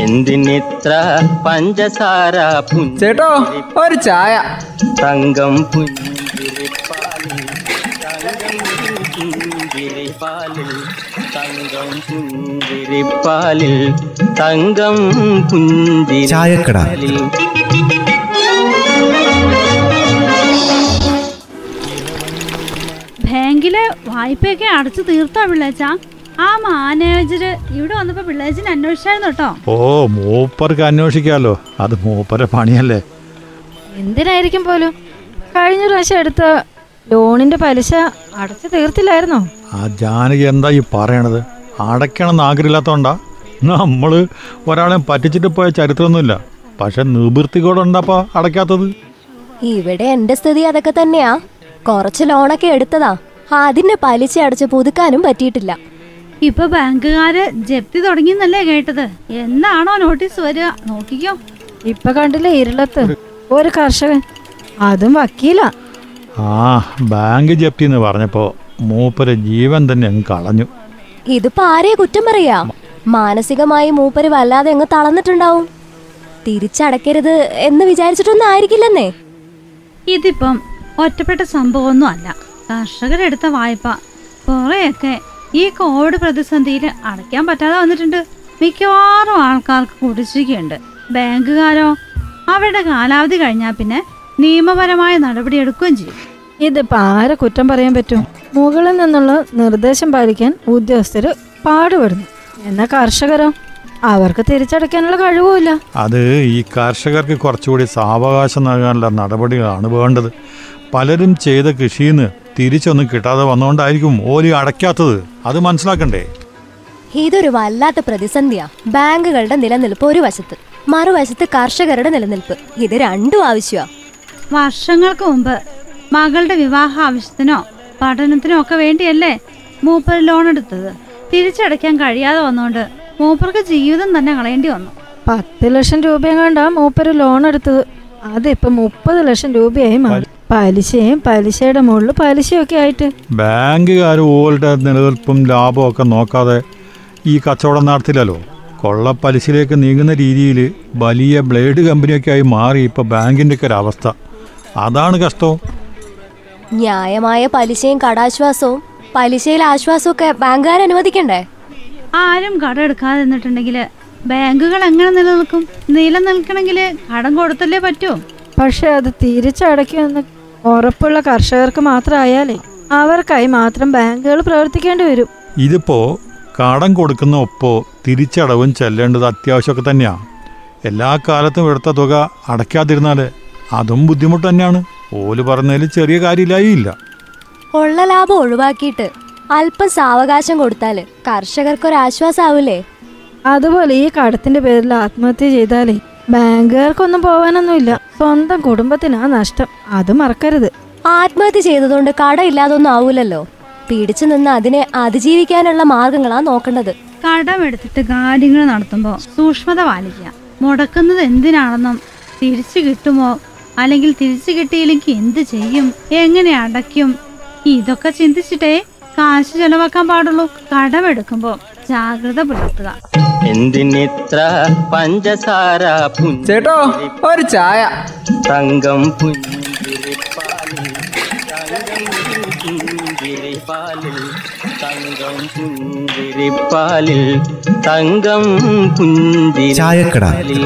എന്തിനിത്ര പഞ്ചസാര ചേട്ടോ ഒരു ചായ. തങ്കം പുഞ്ചിരിപ്പാലിൽ തങ്കം പുഞ്ചിരിപ്പാലിൽ തങ്കം പുഞ്ചിരിപ്പാലിൽ തങ്കം. പുഞ്ചിരിപ്പാലിൽ ബാങ്കിലെ വായ്പയൊക്കെ അടച്ചു തീർത്താ പിള്ളേച്ച. ആ മാനേജര് ഇവിടെ വന്നപ്പോ പിള്ളേച്ചിനെ അന്വേഷിച്ചായിരുന്നു കേട്ടോ. ഓ മൂപ്പർക്ക് അന്വേഷിക്കാലോ. അത് മൂപ്പരെ പണിയല്ലേ. എന്തിനായിരിക്കും പോലും? കഴിഞ്ഞ പ്രാവശ്യം എടുത്ത ലോണിന്റെ പലിശ അടച്ചു തീർത്തില്ലായിരുന്നോ? ആ ജാനകി എന്താ ഈ പറയണത്? അടയ്ക്കണമെന്ന് ആഗ്രഹമില്ലാത്തോണ്ടാ? നമ്മൾ ഒരാളെ പറ്റിച്ചിട്ട് പോയ ചരിത്രമൊന്നുമില്ല. പക്ഷെ നിവൃത്തികൂടെ ഉണ്ടാപ്പോ അടയ്ക്കാത്തത്. ഇവിടെ എന്റെ സ്ഥിതി അതൊക്കെ തന്നെയാ. കുറച്ച് ലോണൊക്കെ എടുത്തതാ. അതിന്റെ പലിശ അടച്ച് പുതുക്കാനും പറ്റിയിട്ടില്ല. ഇപ്പൊ ബാങ്കുകാര് ജപ്തി തുടങ്ങിയെന്നല്ലേ കേട്ടത്? എന്നാണോ നോട്ടീസ് വരിക. നോക്കിക്കോ. ഇപ്പൊ കണ്ടില്ലേ ഇരുളത്ത്? ഒരു കർഷകൻ. അതും വക്കീല. ആ ബാങ്ക് ജപ്തി എന്ന് പറഞ്ഞപ്പോ മൂപ്പര് ജീവൻ തന്നെ അങ്ങ് കളഞ്ഞു. ഇതിപ്പോ ആരെ കുറ്റം പറയാ? മാനസികമായി മൂപ്പര് വല്ലാതെ അങ്ങ് തളർന്നിട്ടുണ്ടാവും. തിരിച്ചടക്കരുത് എന്ന് വിചാരിച്ചിട്ടൊന്നും ആയിരിക്കില്ലെന്നേ. ഇതിപ്പം ഒറ്റപ്പെട്ട സംഭവമൊന്നും അല്ല. കർഷകരെടുത്ത വായ്പ കുറെയൊക്കെ ഈ കോവിഡ് പ്രതിസന്ധിയിൽ അടയ്ക്കാൻ പറ്റാതെ വന്നിട്ടുണ്ട്. മിക്കവാറും ആൾക്കാർക്ക് കുടിശ്ശികയുണ്ട്. ബാങ്കുകാരോ? അവരുടെ കാലാവധി കഴിഞ്ഞാൽ പിന്നെ നിയമപരമായ നടപടി എടുക്കുകയും ചെയ്യും. ഇതിപ്പോൾ ആരെ കുറ്റം പറയാൻ പറ്റും? മുകളിൽ നിന്നുള്ള നിർദ്ദേശം പാലിക്കാൻ ഉദ്യോഗസ്ഥർ പാടുപെടുന്നു. എന്നാൽ കർഷകരോ? അവർക്ക് തിരിച്ചടയ്ക്കാനുള്ള കഴിവുമില്ല. അത് ഈ കർഷകർക്ക് കുറച്ചുകൂടി സാവകാശം നൽകാനുള്ള നടപടികളാണ് വേണ്ടത്. പലരും ചെയ്ത കൃഷിന്ന് തിരിച്ചൊന്നും കിട്ടാതെ വന്നുകൊണ്ടായിരിക്കും ഓലി അടയ്ക്കാത്തത്. അത് മനസ്സിലാക്കണ്ടേ? ഇതൊരു വല്ലാത്ത പ്രതിസന്ധിയാ. ബാങ്കുകളുടെ നിലനിൽപ്പ് ഒരു വശത്ത് മറുവശത്ത് കർഷകരുടെ നിലനിൽപ്പ്. ഇത് രണ്ടും ആവശ്യമാ. വർഷങ്ങൾക്ക് മുമ്പ് മകളുടെ വിവാഹ ആവശ്യത്തിനോ പഠനത്തിനോ ഒക്കെ വേണ്ടിയല്ലേ മൂപ്പർ ലോൺ എടുത്തത്? തിരിച്ചടയ്ക്കാൻ കഴിയാതെ വന്നുകൊണ്ട് മൂപ്പർക്ക് ജീവിതം തന്നെ കളയേണ്ടി വന്നു. പത്ത് ലക്ഷം രൂപയെങ്ങാണ്ടാ മൂപ്പര് ലോൺ എടുത്തത്? അതിപ്പോ മുപ്പത് ലക്ഷം രൂപയായി മാറി. പലിശയും പലിശയുടെ മുകളിൽ പലിശയൊക്കെ ആയിട്ട്. ബാങ്കുകാർ ഓളുടെ നിലനിൽപ്പും ലാഭവും ഒക്കെ നോക്കാതെ ഈ കച്ചവടം നടത്തില്ലല്ലോ. കൊള്ളപ്പലിശയിലേക്ക് നീങ്ങുന്ന രീതിയിൽ വലിയ ബ്ലേഡ് കമ്പനിയൊക്കെ ആയി മാറി ഇപ്പോൾ ബാങ്കിന്റെ ഒക്കെ ഒരവസ്ഥ അവസ്ഥ. അതാണ് കഷ്ടവും ന്യായമായ പലിശയും കടാശ്വാസവും പലിശയിൽ ആശ്വാസവും ഒക്കെ ബാങ്കുകാർ അനുവദിക്കണ്ടേ? ആരും കടം എടുക്കാതെ നിന്നിട്ടുണ്ടെങ്കിൽ ബാങ്കുകൾ എങ്ങനെ നിലനിൽക്കും? നിലനിൽക്കണമെങ്കിൽ കടം കൊടുത്തല്ലേ പറ്റൂ. പക്ഷെ അത് തിരിച്ചടയ്ക്കുമെന്ന് ഉറപ്പുള്ള കർഷകർക്ക് മാത്രമായാലേ അവർക്കായി മാത്രം ബാങ്കുകൾ പ്രവർത്തിക്കേണ്ടി വരും. ഇതിപ്പോ കടം കൊടുക്കുന്ന ഒപ്പോ തിരിച്ചടവും ചെല്ലേണ്ടത് അത്യാവശ്യമൊക്കെ തന്നെയാണ് എല്ലാ കാലത്തും എടുത്ത തുക അടയ്ക്കാതിരുന്നാൽ അതും ബുദ്ധിമുട്ട് തന്നെയാണ്. ഓൽ പറഞ്ഞതിൽ ചെറിയ കാര്യമില്ലായില്ല ഉള്ള ലാഭം ഒഴിവാക്കിയിട്ട് അല്പം സാവകാശം കൊടുത്താൽ കർഷകർക്കൊരാശ്വാസാവൂലേ? അതുപോലെ ഈ കടത്തിന്റെ പേരിൽ ആത്മഹത്യ ചെയ്താലേ ബാങ്കുകാർക്കൊന്നും പോവാനൊന്നുമില്ല. സ്വന്തം കുടുംബത്തിനാ നഷ്ടം. അത് മറക്കരുത്. ആത്മഹത്യ ചെയ്തതുകൊണ്ട് കടയില്ലാതൊന്നും ആവൂലല്ലോ. പിടിച്ചു നിന്ന് അതിനെ അതിജീവിക്കാനുള്ള മാർഗങ്ങളാ നോക്കേണ്ടത്. കടമെടുത്തിട്ട് കാര്യങ്ങൾ നടത്തുമ്പോൾ സൂക്ഷ്മത പാലിക്കുക. മുടക്കുന്നത് എന്തിനാണെന്നും തിരിച്ചു കിട്ടുമോ? അല്ലെങ്കിൽ തിരിച്ചു കിട്ടിയില്ലെങ്കിൽ എന്ത് ചെയ്യും? എങ്ങനെ അടയ്ക്കും? ഇതൊക്കെ ചിന്തിച്ചിട്ടേ കാശ് ചെലവാക്കാൻ പാടുള്ളൂ. കടമെടുക്കുമ്പോൾ ജാഗ്രത പുലർത്തുക എന്തിനിത്ര പഞ്ചസാര ചേട്ടോ ഒരു ചായ. തങ്കം പുഞ്ചിരിപ്പാലിൽ തങ്കം പുഞ്ചിരിപ്പാലിൽ തങ്കം പുഞ്ചിരിപ്പാലിൽ തങ്കം ചായക്കട. പുഞ്ചിരിപ്പാലിൽ